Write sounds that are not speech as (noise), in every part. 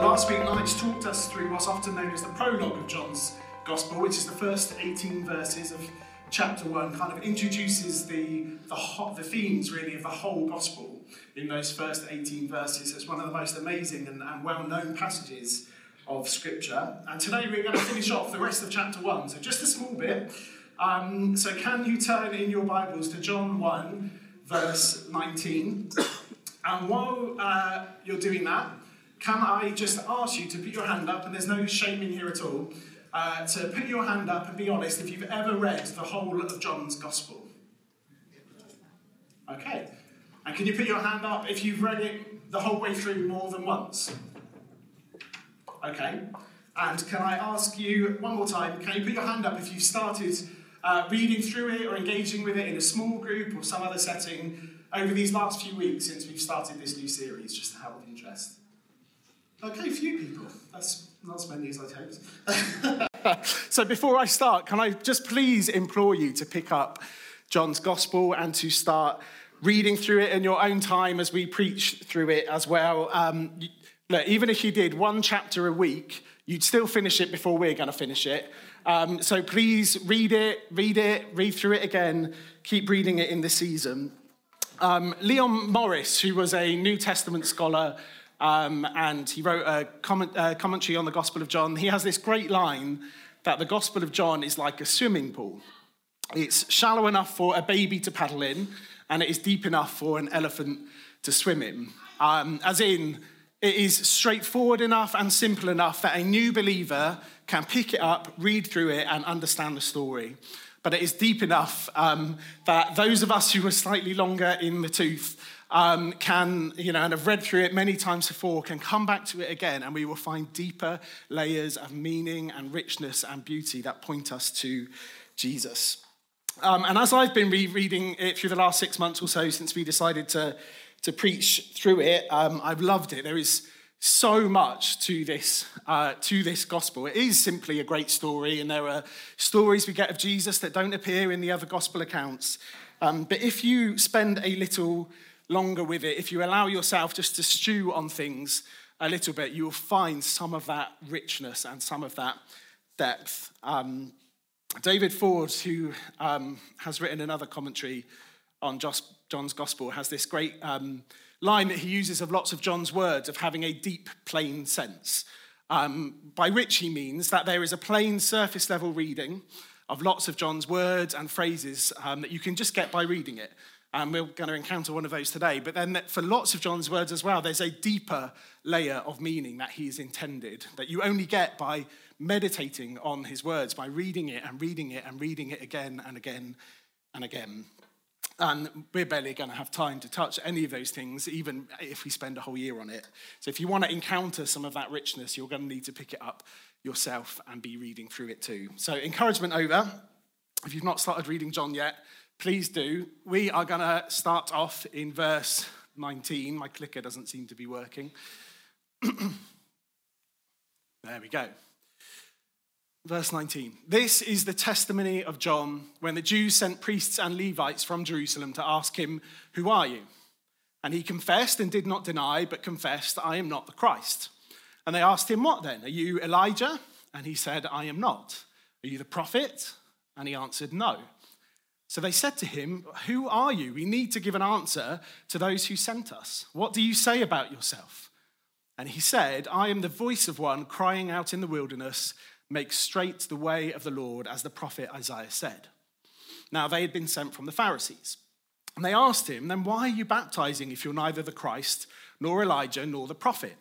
Last week, Nige talked us through what's often known as the prologue of John's Gospel, which is the first 18 verses of chapter 1, kind of introduces the, the, hot, the themes, really, of the whole Gospel in those first 18 verses. It's one of the most amazing and, and well known passages of Scripture. And today we're going to finish off the rest of chapter 1, so just a small bit. Um, so, can you turn in your Bibles to John 1, verse 19? (coughs) And while uh, you're doing that, can I just ask you to put your hand up, and there's no shame in here at all, uh, to put your hand up and be honest if you've ever read the whole of John's Gospel? Okay. And can you put your hand up if you've read it the whole way through more than once? Okay. And can I ask you one more time, can you put your hand up if you've started uh, reading through it or engaging with it in a small group or some other setting over these last few weeks since we've started this new series, just to help interest? Okay, few people. That's not as many as I'd hoped. (laughs) so before I start, can I just please implore you to pick up John's Gospel and to start reading through it in your own time as we preach through it as well. Um, look, even if you did one chapter a week, you'd still finish it before we're going to finish it. Um, so please read it, read it, read through it again, keep reading it in the season. Um, Leon Morris, who was a New Testament scholar, um, and he wrote a comment, uh, commentary on the Gospel of John. He has this great line that the Gospel of John is like a swimming pool. It's shallow enough for a baby to paddle in, and it is deep enough for an elephant to swim in. Um, as in, it is straightforward enough and simple enough that a new believer can pick it up, read through it, and understand the story. But it is deep enough um, that those of us who are slightly longer in the tooth um, can, you know, and have read through it many times before, can come back to it again, and we will find deeper layers of meaning and richness and beauty that point us to Jesus. Um, and as I've been rereading it through the last six months or so since we decided to, to preach through it, um, I've loved it. There is so much to this uh, to this gospel. It is simply a great story, and there are stories we get of Jesus that don't appear in the other gospel accounts. Um, but if you spend a little longer with it, if you allow yourself just to stew on things a little bit, you will find some of that richness and some of that depth. Um, David Ford, who um, has written another commentary on John's Gospel, has this great um, line that he uses of lots of John's words of having a deep, plain sense, um, by which he means that there is a plain, surface level reading of lots of John's words and phrases um, that you can just get by reading it. And we're going to encounter one of those today. But then, for lots of John's words as well, there's a deeper layer of meaning that he has intended that you only get by meditating on his words, by reading it and reading it and reading it again and again and again. And we're barely going to have time to touch any of those things, even if we spend a whole year on it. So, if you want to encounter some of that richness, you're going to need to pick it up yourself and be reading through it too. So, encouragement over. If you've not started reading John yet, please do. We are going to start off in verse 19. My clicker doesn't seem to be working. (clears throat) there we go. Verse 19. This is the testimony of John when the Jews sent priests and Levites from Jerusalem to ask him, Who are you? And he confessed and did not deny, but confessed, I am not the Christ. And they asked him, What then? Are you Elijah? And he said, I am not. Are you the prophet? And he answered, No. So they said to him, Who are you? We need to give an answer to those who sent us. What do you say about yourself? And he said, I am the voice of one crying out in the wilderness, Make straight the way of the Lord, as the prophet Isaiah said. Now they had been sent from the Pharisees. And they asked him, Then why are you baptizing if you're neither the Christ, nor Elijah, nor the prophet?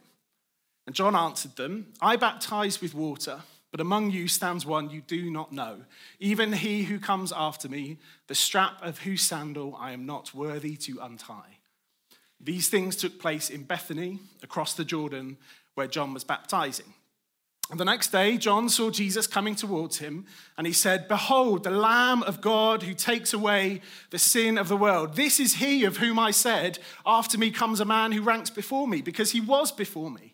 And John answered them, I baptize with water but among you stands one you do not know, even he who comes after me, the strap of whose sandal I am not worthy to untie. These things took place in Bethany, across the Jordan, where John was baptizing. And the next day, John saw Jesus coming towards him, and he said, Behold, the Lamb of God who takes away the sin of the world. This is he of whom I said, After me comes a man who ranks before me, because he was before me.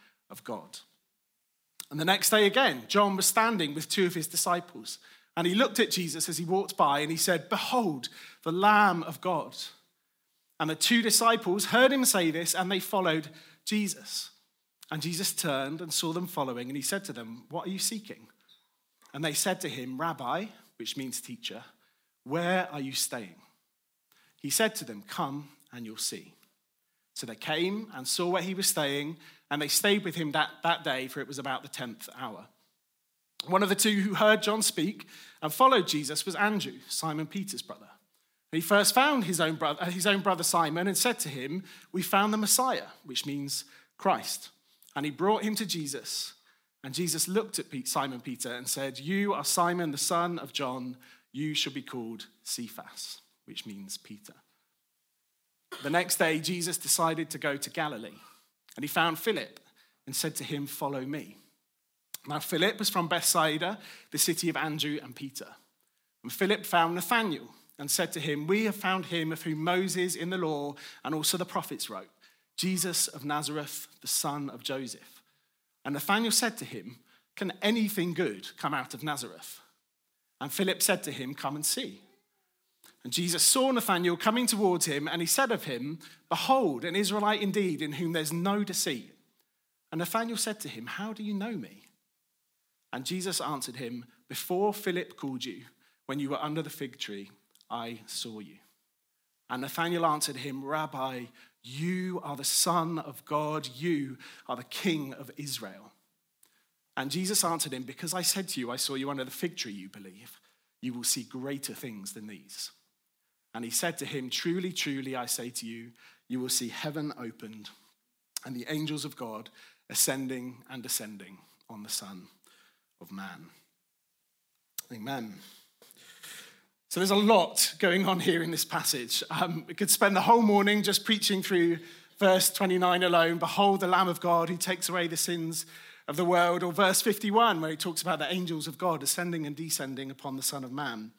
of God. And the next day again, John was standing with two of his disciples, and he looked at Jesus as he walked by and he said, Behold, the Lamb of God. And the two disciples heard him say this and they followed Jesus. And Jesus turned and saw them following, and he said to them, What are you seeking? And they said to him, Rabbi, which means teacher, where are you staying? He said to them, Come and you'll see. So they came and saw where he was staying, and they stayed with him that, that day, for it was about the 10th hour. One of the two who heard John speak and followed Jesus was Andrew, Simon Peter's brother. He first found his own, brother, his own brother Simon and said to him, We found the Messiah, which means Christ. And he brought him to Jesus. And Jesus looked at Simon Peter and said, You are Simon, the son of John. You shall be called Cephas, which means Peter. The next day, Jesus decided to go to Galilee. And he found Philip and said to him, Follow me. Now, Philip was from Bethsaida, the city of Andrew and Peter. And Philip found Nathanael and said to him, We have found him of whom Moses in the law and also the prophets wrote Jesus of Nazareth, the son of Joseph. And Nathanael said to him, Can anything good come out of Nazareth? And Philip said to him, Come and see. And Jesus saw Nathanael coming towards him, and he said of him, Behold, an Israelite indeed, in whom there's no deceit. And Nathanael said to him, How do you know me? And Jesus answered him, Before Philip called you, when you were under the fig tree, I saw you. And Nathanael answered him, Rabbi, you are the Son of God. You are the King of Israel. And Jesus answered him, Because I said to you, I saw you under the fig tree, you believe. You will see greater things than these. And he said to him, Truly, truly, I say to you, you will see heaven opened and the angels of God ascending and descending on the Son of Man. Amen. So there's a lot going on here in this passage. Um, we could spend the whole morning just preaching through verse 29 alone Behold, the Lamb of God who takes away the sins of the world, or verse 51, where he talks about the angels of God ascending and descending upon the Son of Man.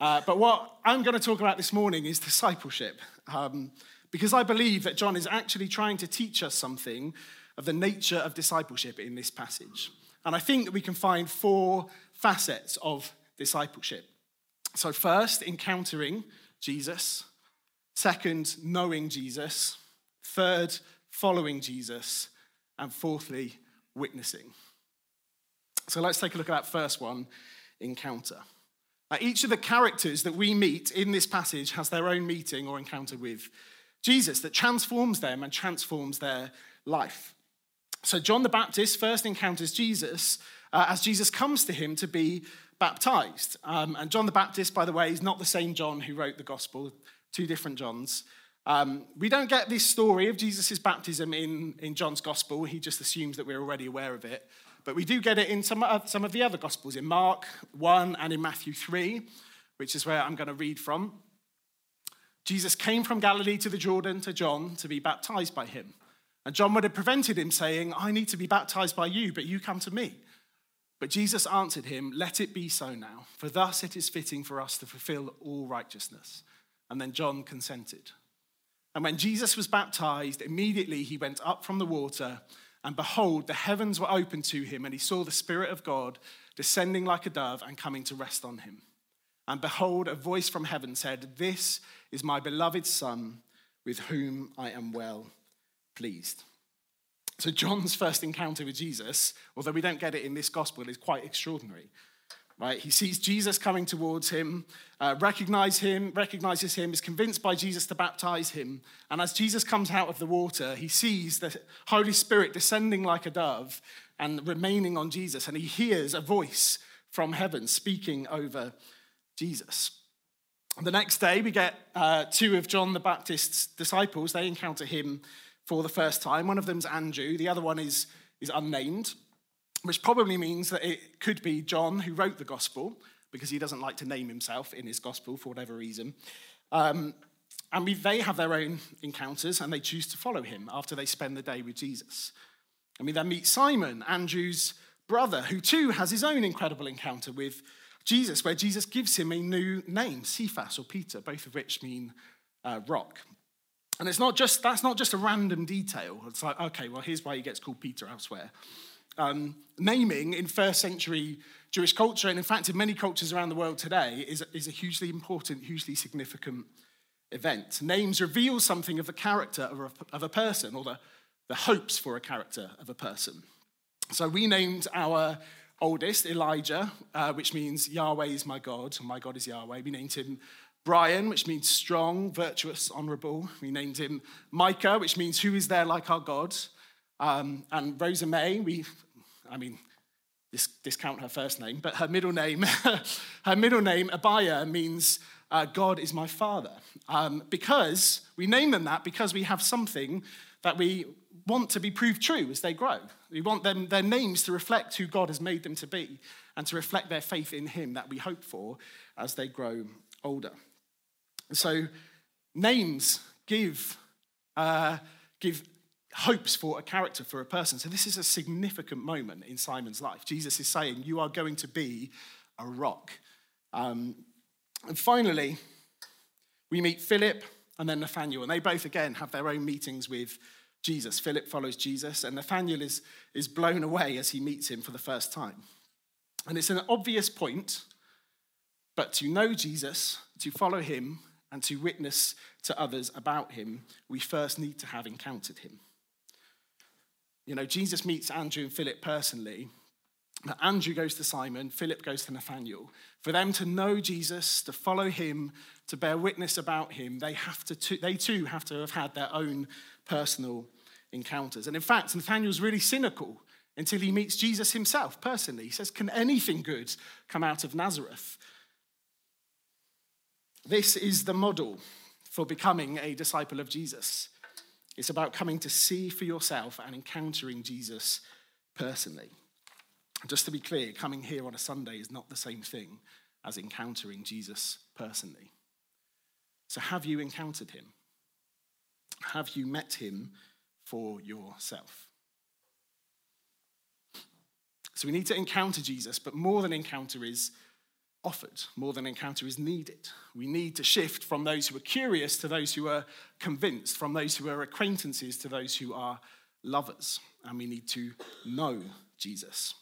Uh, but what I'm going to talk about this morning is discipleship, um, because I believe that John is actually trying to teach us something of the nature of discipleship in this passage. And I think that we can find four facets of discipleship. So, first, encountering Jesus. Second, knowing Jesus. Third, following Jesus. And fourthly, witnessing. So, let's take a look at that first one encounter. Now, each of the characters that we meet in this passage has their own meeting or encounter with Jesus that transforms them and transforms their life. So, John the Baptist first encounters Jesus uh, as Jesus comes to him to be baptized. Um, and John the Baptist, by the way, is not the same John who wrote the gospel, two different Johns. Um, we don't get this story of Jesus' baptism in, in John's gospel. He just assumes that we're already aware of it. But we do get it in some, of, some of the other gospels, in Mark 1 and in Matthew 3, which is where I'm going to read from. Jesus came from Galilee to the Jordan to John to be baptized by him. And John would have prevented him saying, I need to be baptized by you, but you come to me. But Jesus answered him, Let it be so now, for thus it is fitting for us to fulfill all righteousness. And then John consented. And when Jesus was baptized, immediately he went up from the water, and behold, the heavens were opened to him, and he saw the Spirit of God descending like a dove and coming to rest on him. And behold, a voice from heaven said, This is my beloved Son, with whom I am well pleased. So, John's first encounter with Jesus, although we don't get it in this gospel, is quite extraordinary. Right? He sees Jesus coming towards him, uh, recognize him, recognizes him, is convinced by Jesus to baptize him. And as Jesus comes out of the water, he sees the Holy Spirit descending like a dove and remaining on Jesus. And he hears a voice from heaven speaking over Jesus. The next day, we get uh, two of John the Baptist's disciples. They encounter him for the first time. One of them's Andrew, the other one is, is unnamed, which probably means that it could be John who wrote the gospel, because he doesn't like to name himself in his gospel for whatever reason. Um, and we, they have their own encounters and they choose to follow him after they spend the day with Jesus. And we then meet Simon, Andrew's brother, who too has his own incredible encounter with Jesus, where Jesus gives him a new name, Cephas or Peter, both of which mean uh, rock. And it's not just, that's not just a random detail. It's like, okay, well, here's why he gets called Peter elsewhere. Um, naming in first century Jewish culture, and in fact in many cultures around the world today, is, is a hugely important, hugely significant event. Names reveal something of the character of a, of a person or the, the hopes for a character of a person. So we named our oldest Elijah, uh, which means Yahweh is my God, my God is Yahweh. We named him Brian, which means strong, virtuous, honorable. We named him Micah, which means who is there like our God. Um, and Rosa May, we, I mean, dis- discount her first name, but her middle name, (laughs) her middle name, Abaya, means uh, God is my father. Um, because we name them that because we have something that we want to be proved true as they grow. We want them, their names to reflect who God has made them to be and to reflect their faith in Him that we hope for as they grow older. So, names give, uh, give hopes for a character, for a person. So, this is a significant moment in Simon's life. Jesus is saying, You are going to be a rock. Um, and finally, we meet Philip and then Nathaniel, and they both again have their own meetings with Jesus. Philip follows Jesus, and Nathaniel is, is blown away as he meets him for the first time. And it's an obvious point, but to know Jesus, to follow him, and to witness to others about him, we first need to have encountered him. You know, Jesus meets Andrew and Philip personally. But Andrew goes to Simon, Philip goes to Nathaniel. For them to know Jesus, to follow him, to bear witness about him, they, have to, they too have to have had their own personal encounters. And in fact, Nathaniel's really cynical until he meets Jesus himself personally. He says, Can anything good come out of Nazareth? This is the model for becoming a disciple of Jesus. It's about coming to see for yourself and encountering Jesus personally. Just to be clear, coming here on a Sunday is not the same thing as encountering Jesus personally. So, have you encountered him? Have you met him for yourself? So, we need to encounter Jesus, but more than encounter is offered, more than encounter is needed. We need to shift from those who are curious to those who are convinced, from those who are acquaintances to those who are lovers. And we need to know Jesus.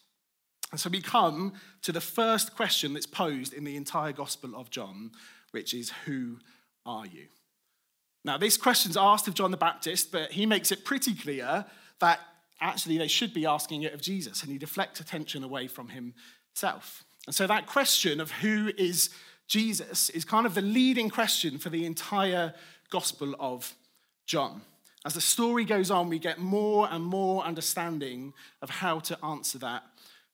And so we come to the first question that's posed in the entire Gospel of John, which is Who are you? Now, this question's asked of John the Baptist, but he makes it pretty clear that actually they should be asking it of Jesus, and he deflects attention away from himself. And so that question of who is Jesus is kind of the leading question for the entire Gospel of John. As the story goes on, we get more and more understanding of how to answer that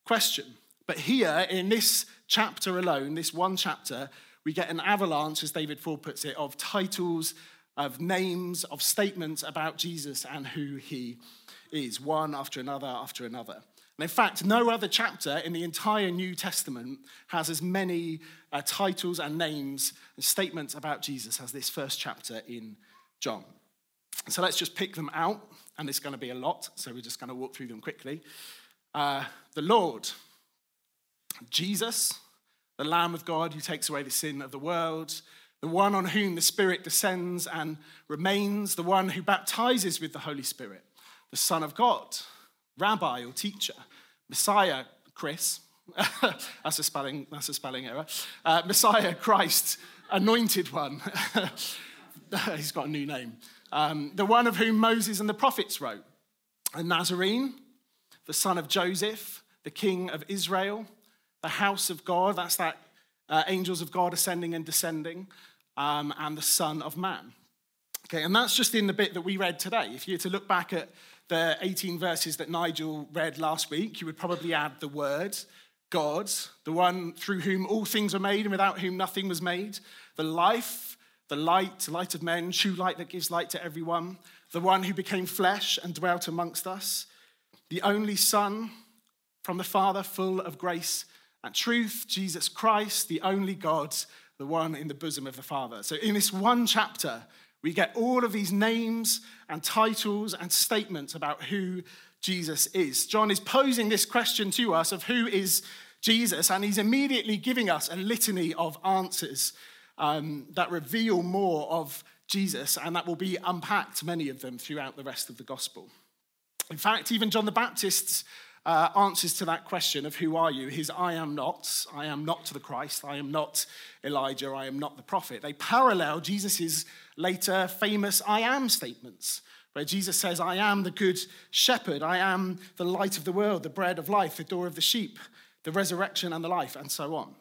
question. But here, in this chapter alone, this one chapter, we get an avalanche, as David Ford puts it, of titles, of names, of statements about Jesus and who he is, one after another after another. And in fact, no other chapter in the entire New Testament has as many uh, titles and names and statements about Jesus as this first chapter in John. So let's just pick them out, and it's going to be a lot, so we're just going to walk through them quickly. Uh, the Lord, Jesus, the Lamb of God who takes away the sin of the world, the one on whom the Spirit descends and remains, the one who baptizes with the Holy Spirit, the Son of God rabbi or teacher, Messiah, Chris, (laughs) that's, a spelling, that's a spelling error, uh, Messiah, Christ, anointed one. (laughs) He's got a new name. Um, the one of whom Moses and the prophets wrote, a Nazarene, the son of Joseph, the king of Israel, the house of God, that's that uh, angels of God ascending and descending, um, and the Son of Man. Okay, and that's just in the bit that we read today. If you were to look back at the 18 verses that Nigel read last week, you would probably add the word God, the one through whom all things were made and without whom nothing was made, the life, the light, light of men, true light that gives light to everyone, the one who became flesh and dwelt amongst us, the only Son from the Father, full of grace and truth, Jesus Christ, the only God, the one in the bosom of the Father. So, in this one chapter, We get all of these names and titles and statements about who Jesus is. John is posing this question to us of who is Jesus, and he's immediately giving us a litany of answers um, that reveal more of Jesus, and that will be unpacked, many of them, throughout the rest of the gospel. In fact, even John the Baptist's uh, answers to that question of who are you, his I am not, I am not the Christ, I am not Elijah, I am not the prophet, they parallel Jesus' later famous I am statements where Jesus says, I am the good shepherd, I am the light of the world, the bread of life, the door of the sheep, the resurrection and the life, and so on.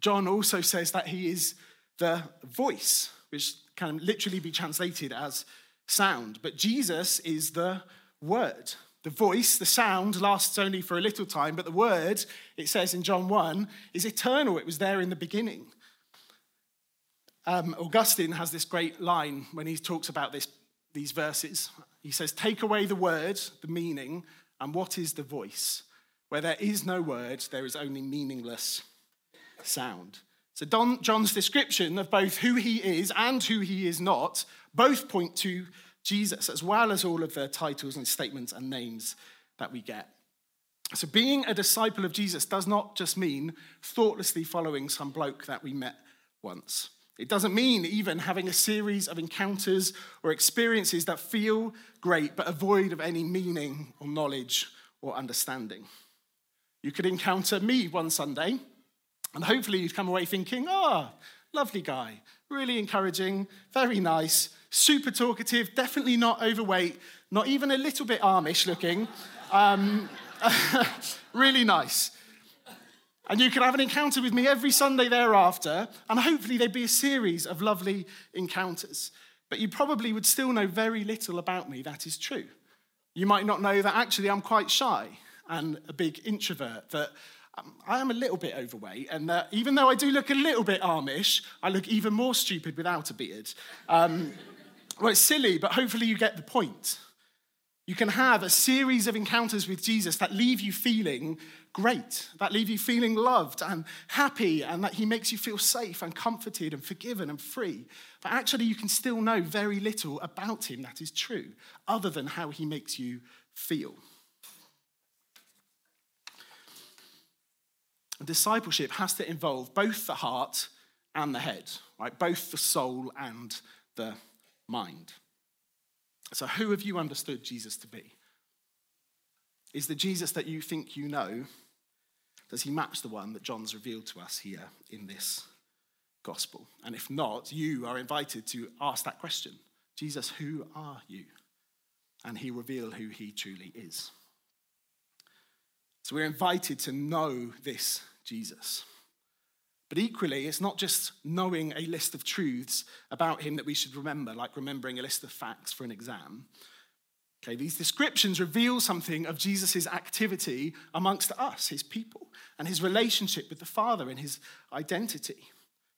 John also says that he is the voice, which can literally be translated as sound, but Jesus is the word. The voice, the sound, lasts only for a little time, but the word, it says in John 1, is eternal. It was there in the beginning. Um, Augustine has this great line when he talks about this these verses. He says, Take away the word, the meaning, and what is the voice? Where there is no word, there is only meaningless sound. So, Don, John's description of both who he is and who he is not both point to Jesus, as well as all of the titles and statements and names that we get. So, being a disciple of Jesus does not just mean thoughtlessly following some bloke that we met once. It doesn't mean even having a series of encounters or experiences that feel great but avoid of any meaning or knowledge or understanding. You could encounter me one Sunday, and hopefully you'd come away thinking, ah, oh, lovely guy, really encouraging, very nice, super talkative, definitely not overweight, not even a little bit Amish looking. Um, (laughs) really nice. And you can have an encounter with me every Sunday thereafter, and hopefully there'd be a series of lovely encounters. But you probably would still know very little about me that is true. You might not know that actually I'm quite shy and a big introvert, that um, I am a little bit overweight, and that even though I do look a little bit Amish, I look even more stupid without a beard. Um, well, it's silly, but hopefully you get the point. You can have a series of encounters with Jesus that leave you feeling great, that leave you feeling loved and happy, and that He makes you feel safe and comforted and forgiven and free. But actually, you can still know very little about Him that is true, other than how He makes you feel. Discipleship has to involve both the heart and the head, right? Both the soul and the mind. So, who have you understood Jesus to be? Is the Jesus that you think you know, does he match the one that John's revealed to us here in this gospel? And if not, you are invited to ask that question Jesus, who are you? And he reveal who he truly is. So we're invited to know this Jesus. But equally, it's not just knowing a list of truths about him that we should remember, like remembering a list of facts for an exam. Okay, these descriptions reveal something of Jesus' activity amongst us, his people, and his relationship with the Father and his identity.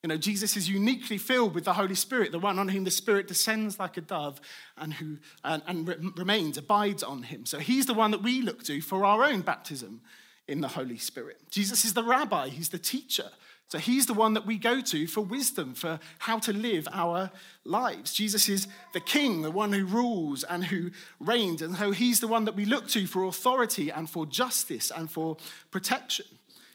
You know, Jesus is uniquely filled with the Holy Spirit, the one on whom the Spirit descends like a dove and who and, and remains, abides on him. So he's the one that we look to for our own baptism in the Holy Spirit. Jesus is the rabbi, he's the teacher so he's the one that we go to for wisdom, for how to live our lives. Jesus is the king, the one who rules and who reigns. And so he's the one that we look to for authority and for justice and for protection.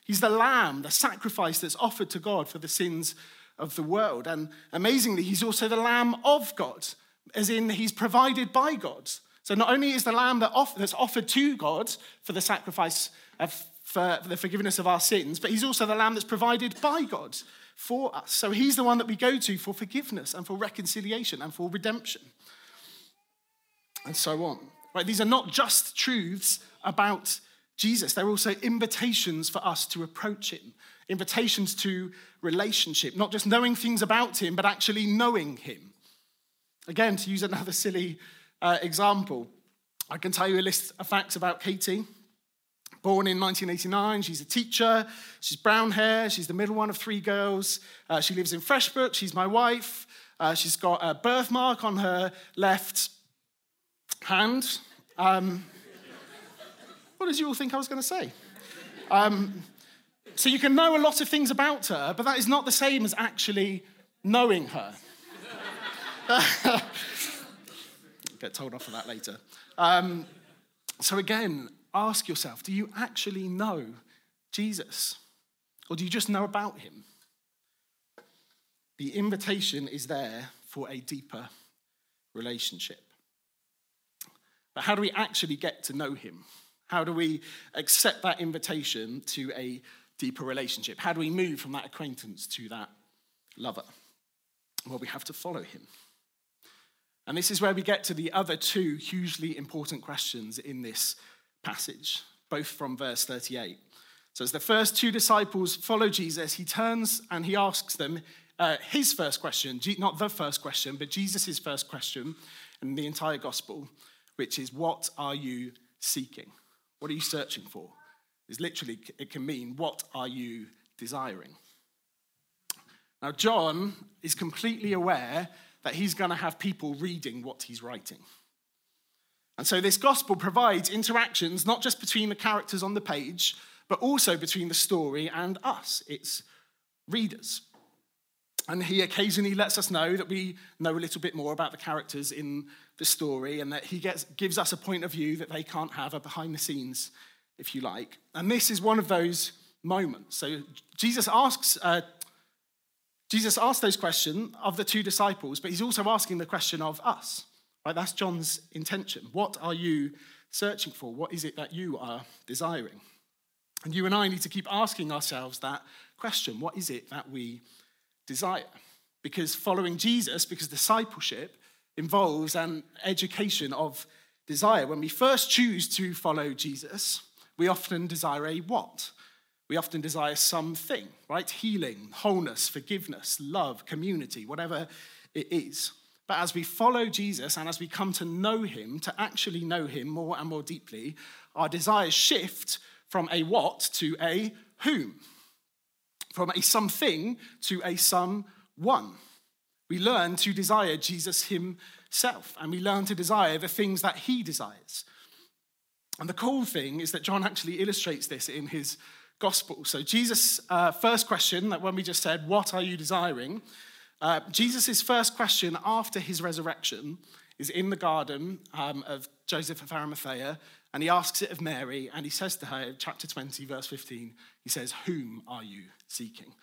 He's the lamb, the sacrifice that's offered to God for the sins of the world. And amazingly, he's also the lamb of God, as in he's provided by God. So not only is the lamb that that's offered to God for the sacrifice of for the forgiveness of our sins, but he's also the lamb that's provided by God for us. So he's the one that we go to for forgiveness and for reconciliation and for redemption. And so on. Right? These are not just truths about Jesus, they're also invitations for us to approach him, invitations to relationship, not just knowing things about him, but actually knowing him. Again, to use another (laughs) silly uh, example, I can tell you a list of facts about Katie. Born in 1989, she's a teacher. She's brown hair. She's the middle one of three girls. Uh, she lives in Freshbrook. She's my wife. Uh, she's got a birthmark on her left hand. Um, what did you all think I was going to say? Um, so you can know a lot of things about her, but that is not the same as actually knowing her. (laughs) Get told off for that later. Um, so, again, ask yourself do you actually know Jesus? Or do you just know about him? The invitation is there for a deeper relationship. But how do we actually get to know him? How do we accept that invitation to a deeper relationship? How do we move from that acquaintance to that lover? Well, we have to follow him. And this is where we get to the other two hugely important questions in this passage, both from verse 38. So, as the first two disciples follow Jesus, he turns and he asks them uh, his first question, not the first question, but Jesus' first question in the entire gospel, which is, What are you seeking? What are you searching for? Is literally, it can mean, What are you desiring? Now, John is completely aware that he's going to have people reading what he's writing. And so, this gospel provides interactions not just between the characters on the page, but also between the story and us, its readers. And he occasionally lets us know that we know a little bit more about the characters in the story and that he gets, gives us a point of view that they can't have, a behind the scenes, if you like. And this is one of those moments. So Jesus asks, uh, Jesus asks those questions of the two disciples, but he's also asking the question of us. Right? That's John's intention. What are you searching for? What is it that you are desiring? And you and I need to keep asking ourselves that question. What is it that we desire. Because following Jesus, because discipleship involves an education of desire. When we first choose to follow Jesus, we often desire a what? We often desire something, right? Healing, wholeness, forgiveness, love, community, whatever it is. But as we follow Jesus and as we come to know him, to actually know him more and more deeply, our desires shift from a what to a whom from a something to a someone. We learn to desire Jesus himself, and we learn to desire the things that he desires. And the cool thing is that John actually illustrates this in his gospel. So, Jesus' uh, first question, that when we just said, What are you desiring? Uh, Jesus' first question after his resurrection is in the garden um, of Joseph of Arimathea, and he asks it of Mary, and he says to her, chapter 20, verse 15, he says, Whom are you seeking?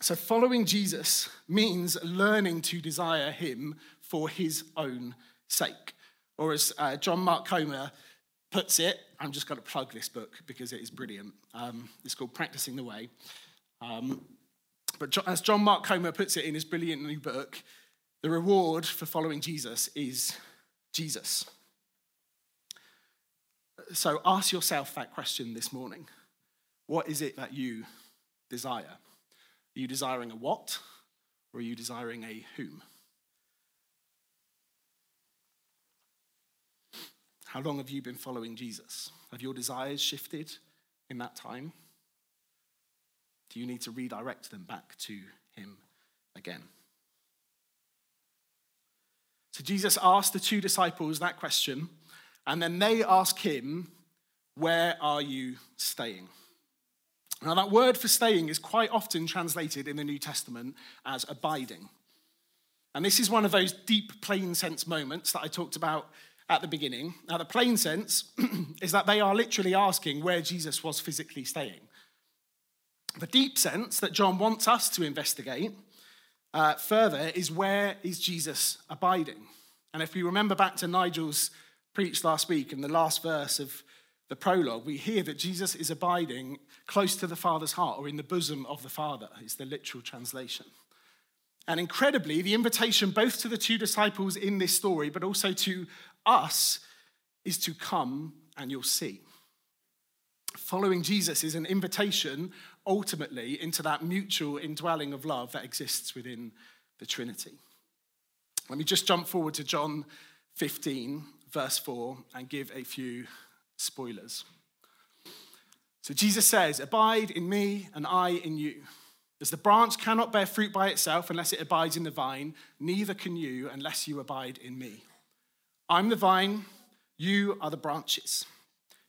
So, following Jesus means learning to desire him for his own sake. Or, as uh, John Mark Comer puts it, I'm just going to plug this book because it is brilliant. Um, it's called Practicing the Way. Um, but as John Mark Comer puts it in his brilliant new book, the reward for following Jesus is Jesus. So ask yourself that question this morning. What is it that you desire? Are you desiring a what or are you desiring a whom? How long have you been following Jesus? Have your desires shifted in that time? You need to redirect them back to Him again? So Jesus asked the two disciples that question and then they ask him, Where are you staying? Now, that word for staying is quite often translated in the New Testament as abiding. And this is one of those deep, plain sense moments that I talked about at the beginning. Now, the plain sense (clears throat) is that they are literally asking where Jesus was physically staying. The deep sense that John wants us to investigate uh, further is where is Jesus abiding? And if we remember back to Nigel's preached last week in the last verse of the prologue, we hear that Jesus is abiding close to the Father's heart or in the bosom of the Father, is the literal translation. And incredibly, the invitation both to the two disciples in this story, but also to us, is to come and you'll see. Following Jesus is an invitation ultimately into that mutual indwelling of love that exists within the Trinity. Let me just jump forward to John 15, verse 4 and give a few spoilers. So Jesus says, Abide in me and I in you. As the branch cannot bear fruit by itself unless it abides in the vine, neither can you unless you abide in me. I'm the vine, you are the branches.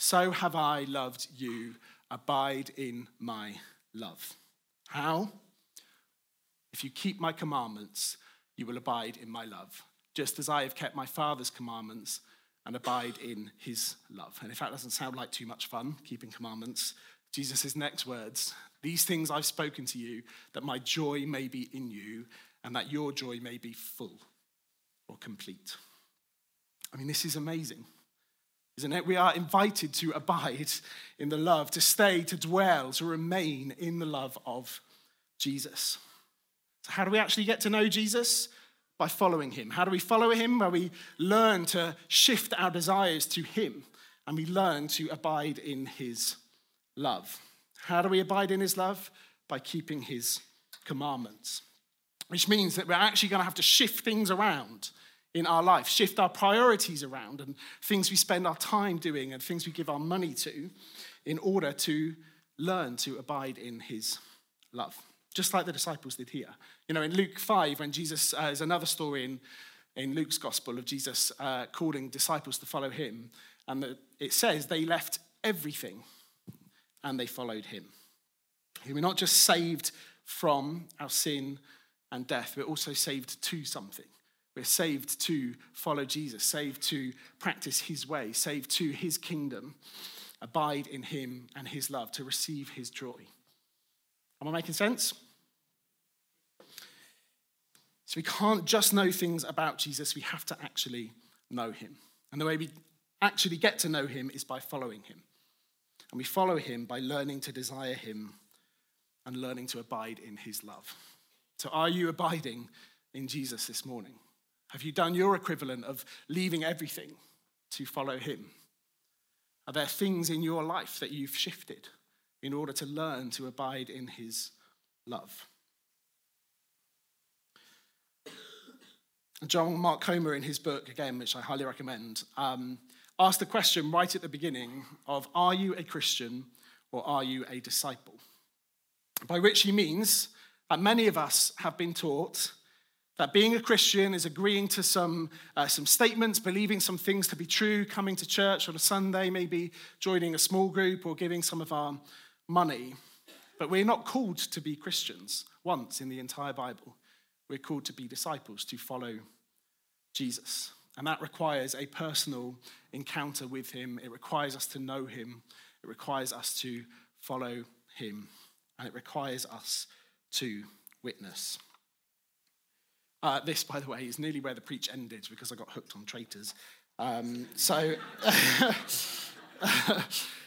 so have I loved you. Abide in my love. How? If you keep my commandments, you will abide in my love, just as I have kept my Father's commandments and abide in his love. And if that doesn't sound like too much fun, keeping commandments, Jesus' next words These things I've spoken to you, that my joy may be in you, and that your joy may be full or complete. I mean, this is amazing, isn't it? We are invited to abide in the love, to stay, to dwell, to remain in the love of Jesus. So, how do we actually get to know Jesus? By following him. How do we follow him? Where we learn to shift our desires to him and we learn to abide in his love. How do we abide in his love? By keeping his commandments, which means that we're actually going to have to shift things around in our life, shift our priorities around, and things we spend our time doing and things we give our money to in order to learn to abide in his love, just like the disciples did here. You know, in Luke 5, when Jesus, uh, is another story in, in Luke's gospel of Jesus uh, calling disciples to follow him, and the, it says they left everything and they followed him. We're not just saved from our sin and death, we're also saved to something. We're saved to follow Jesus, saved to practice his way, saved to his kingdom, abide in him and his love, to receive his joy. Am I making sense? So we can't just know things about Jesus, we have to actually know him. And the way we actually get to know him is by following him. And we follow him by learning to desire him and learning to abide in his love. So, are you abiding in Jesus this morning? Have you done your equivalent of leaving everything to follow him? Are there things in your life that you've shifted in order to learn to abide in his love? John Mark Comer, in his book, again, which I highly recommend, um, asked the question right at the beginning of Are you a Christian or are you a disciple? By which he means that many of us have been taught that being a Christian is agreeing to some, uh, some statements, believing some things to be true, coming to church on a Sunday, maybe joining a small group or giving some of our money. But we're not called to be Christians once in the entire Bible. We're called to be disciples, to follow Jesus. And that requires a personal encounter with him. It requires us to know him. It requires us to follow him. And it requires us to witness. Uh, this, by the way, is nearly where the preach ended because I got hooked on traitors. Um, so, (laughs)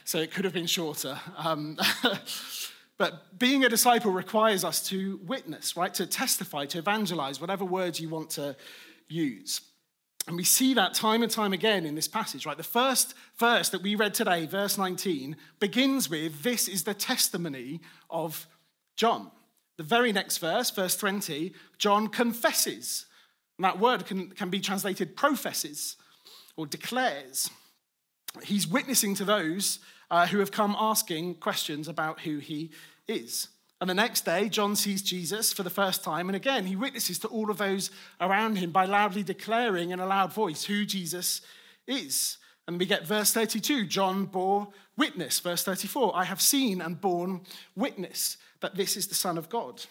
so it could have been shorter. Um, (laughs) but being a disciple requires us to witness, right? To testify, to evangelize, whatever words you want to use. And we see that time and time again in this passage, right? The first verse that we read today, verse 19, begins with This is the testimony of John. The very next verse, verse 20, John confesses. And that word can, can be translated professes or declares. He's witnessing to those uh, who have come asking questions about who he is. And the next day, John sees Jesus for the first time. And again, he witnesses to all of those around him by loudly declaring in a loud voice who Jesus is. And we get verse 32 John bore witness. Verse 34 I have seen and borne witness that this is the Son of God.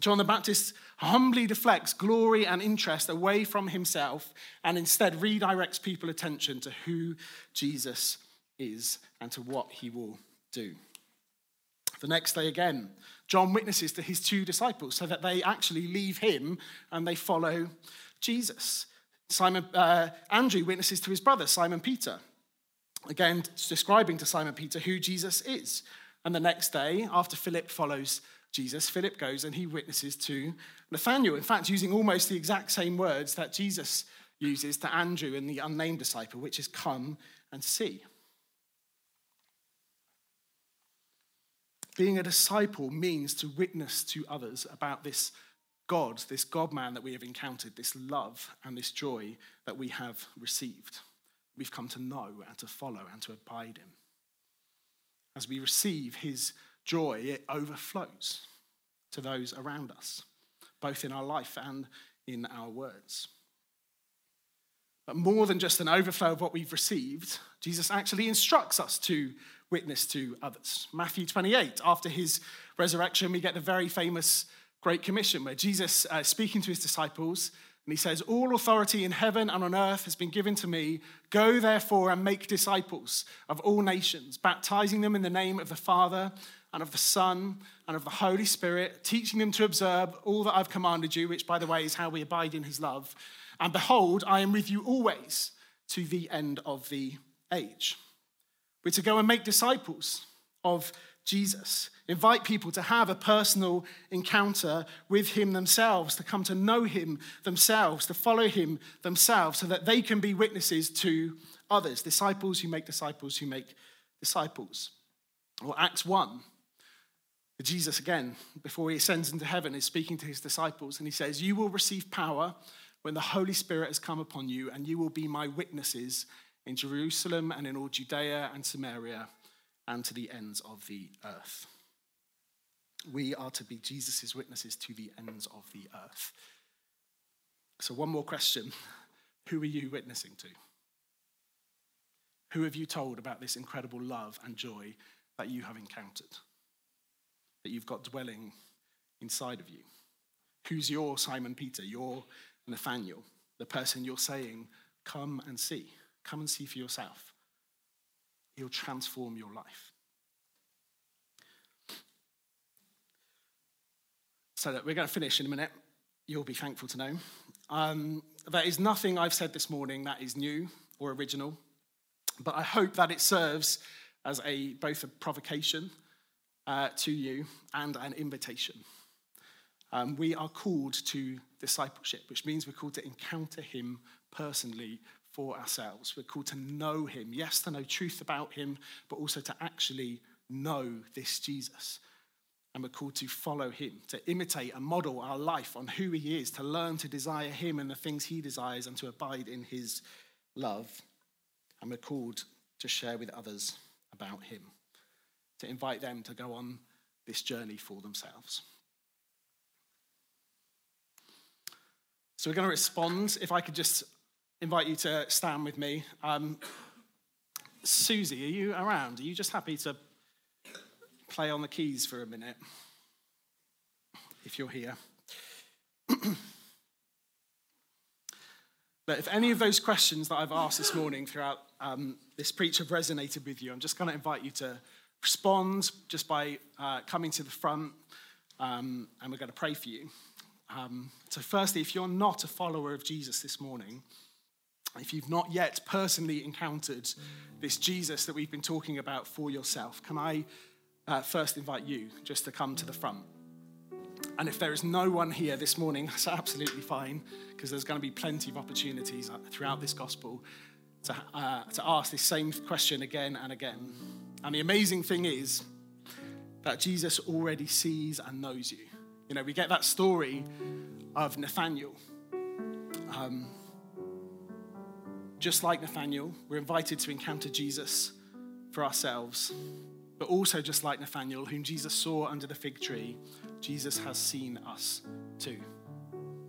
John the Baptist humbly deflects glory and interest away from himself and instead redirects people attention to who Jesus is and to what he will do. The next day again, John witnesses to his two disciples so that they actually leave him and they follow Jesus. Simon uh, Andrew witnesses to his brother Simon Peter, again describing to Simon Peter who Jesus is. And the next day, after Philip follows Jesus, Philip goes and he witnesses to Nathanael. In fact, using almost the exact same words that Jesus uses to Andrew and the unnamed disciple, which is come and see. Being a disciple means to witness to others about this God, this God man that we have encountered, this love and this joy that we have received. We've come to know and to follow and to abide in. As we receive his joy, it overflows to those around us, both in our life and in our words. But more than just an overflow of what we've received, Jesus actually instructs us to witness to others. Matthew 28, after his resurrection, we get the very famous Great Commission where Jesus uh, speaking to his disciples and he says, All authority in heaven and on earth has been given to me. Go therefore and make disciples of all nations, baptizing them in the name of the Father and of the Son and of the Holy Spirit, teaching them to observe all that I've commanded you, which, by the way, is how we abide in his love. And behold, I am with you always to the end of the age. We're to go and make disciples of Jesus, invite people to have a personal encounter with him themselves, to come to know him themselves, to follow him themselves, so that they can be witnesses to others, disciples who make disciples who make disciples. Or Acts 1, Jesus, again, before he ascends into heaven, is speaking to his disciples, and he says, You will receive power when the Holy Spirit has come upon you, and you will be my witnesses in Jerusalem and in all Judea and Samaria and to the ends of the earth. We are to be Jesus' witnesses to the ends of the earth. So, one more question (laughs) Who are you witnessing to? Who have you told about this incredible love and joy that you have encountered? That you've got dwelling inside of you? Who's your Simon Peter, your Nathaniel, the person you're saying, Come and see, come and see for yourself? He'll transform your life. So that we're going to finish in a minute. You'll be thankful to know. Um, there is nothing I've said this morning that is new or original, but I hope that it serves as a both a provocation uh, to you and an invitation. Um, we are called to discipleship, which means we're called to encounter Him personally for ourselves. We're called to know him. Yes, to know truth about him, but also to actually know this Jesus. And we're called to follow him, to imitate and model our life on who he is, to learn to desire him and the things he desires, and to abide in his love. And we're called to share with others about him, to invite them to go on this journey for themselves. So we're going to respond. If I could just invite you to stand with me. Um, Susie, are you around? Are you just happy to play on the keys for a minute? If you're here. (clears throat) but if any of those questions that I've asked this morning throughout um, this preach have resonated with you, I'm just going to invite you to respond just by uh, coming to the front, um, and we're going to pray for you. Um, so, firstly, if you're not a follower of Jesus this morning, if you've not yet personally encountered this Jesus that we've been talking about for yourself, can I uh, first invite you just to come to the front? And if there is no one here this morning, (laughs) that's absolutely fine, because there's going to be plenty of opportunities uh, throughout this gospel to, uh, to ask this same question again and again. And the amazing thing is that Jesus already sees and knows you. You know, we get that story of Nathaniel. Um, just like Nathaniel, we're invited to encounter Jesus for ourselves. But also, just like Nathaniel, whom Jesus saw under the fig tree, Jesus has seen us too.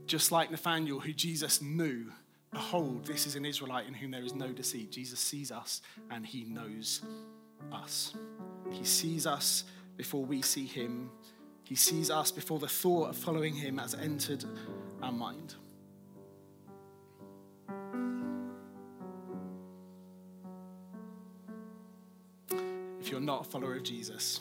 Just like Nathaniel, who Jesus knew, behold, this is an Israelite in whom there is no deceit. Jesus sees us and he knows us. He sees us before we see him. He sees us before the thought of following him has entered our mind. If you're not a follower of Jesus,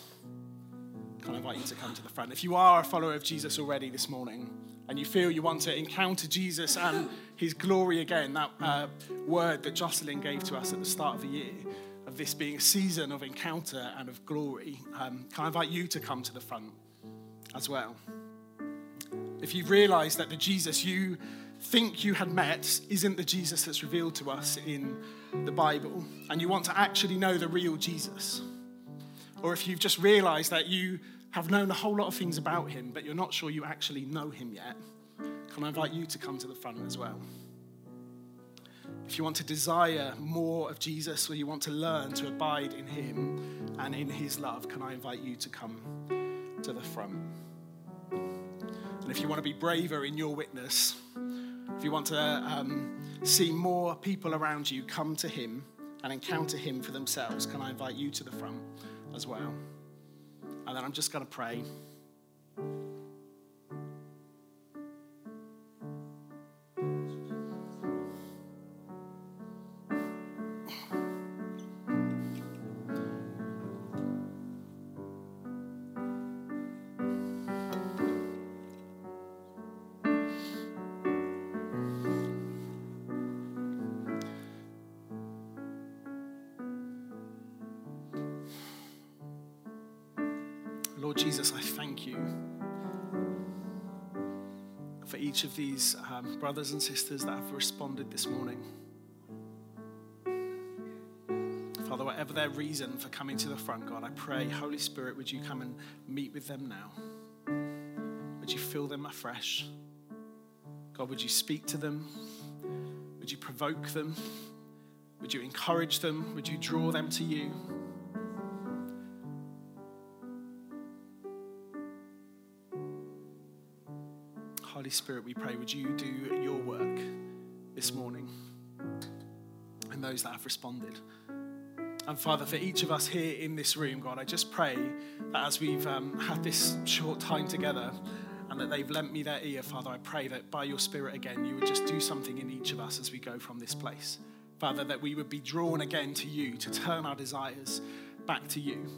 can I invite you to come to the front. If you are a follower of Jesus already this morning and you feel you want to encounter Jesus and his glory again, that uh, word that Jocelyn gave to us at the start of the year, of this being a season of encounter and of glory, um, can I invite you to come to the front as well? If you've realized that the Jesus you think you had met isn't the Jesus that's revealed to us in the Bible, and you want to actually know the real Jesus, or if you've just realized that you have known a whole lot of things about him, but you're not sure you actually know him yet, can I invite you to come to the front as well? If you want to desire more of Jesus or you want to learn to abide in him and in his love, can I invite you to come to the front? And if you want to be braver in your witness, if you want to um, see more people around you come to him and encounter him for themselves, can I invite you to the front as well? And then I'm just going to pray. Jesus, I thank you for each of these um, brothers and sisters that have responded this morning. Father, whatever their reason for coming to the front, God, I pray, Holy Spirit, would you come and meet with them now? Would you fill them afresh? God, would you speak to them? Would you provoke them? Would you encourage them? Would you draw them to you? Holy Spirit, we pray, would you do your work this morning and those that have responded? And Father, for each of us here in this room, God, I just pray that as we've um, had this short time together and that they've lent me their ear, Father, I pray that by your Spirit again, you would just do something in each of us as we go from this place. Father, that we would be drawn again to you, to turn our desires back to you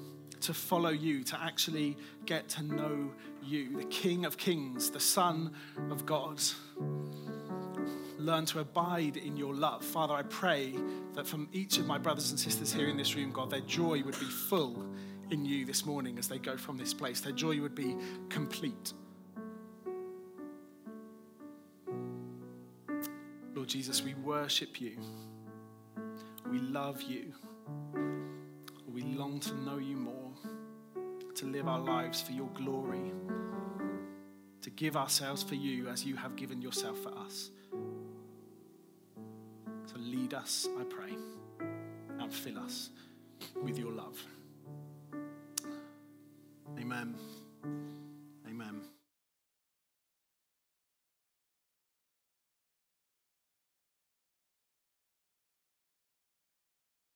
to follow you, to actually get to know you, the King of Kings, the Son of God. Learn to abide in your love. Father, I pray that from each of my brothers and sisters here in this room, God, their joy would be full in you this morning as they go from this place. Their joy would be complete. Lord Jesus, we worship you. We love you. We long to know you more to live our lives for your glory, to give ourselves for you as you have given yourself for us. So lead us, I pray, and fill us with your love. Amen.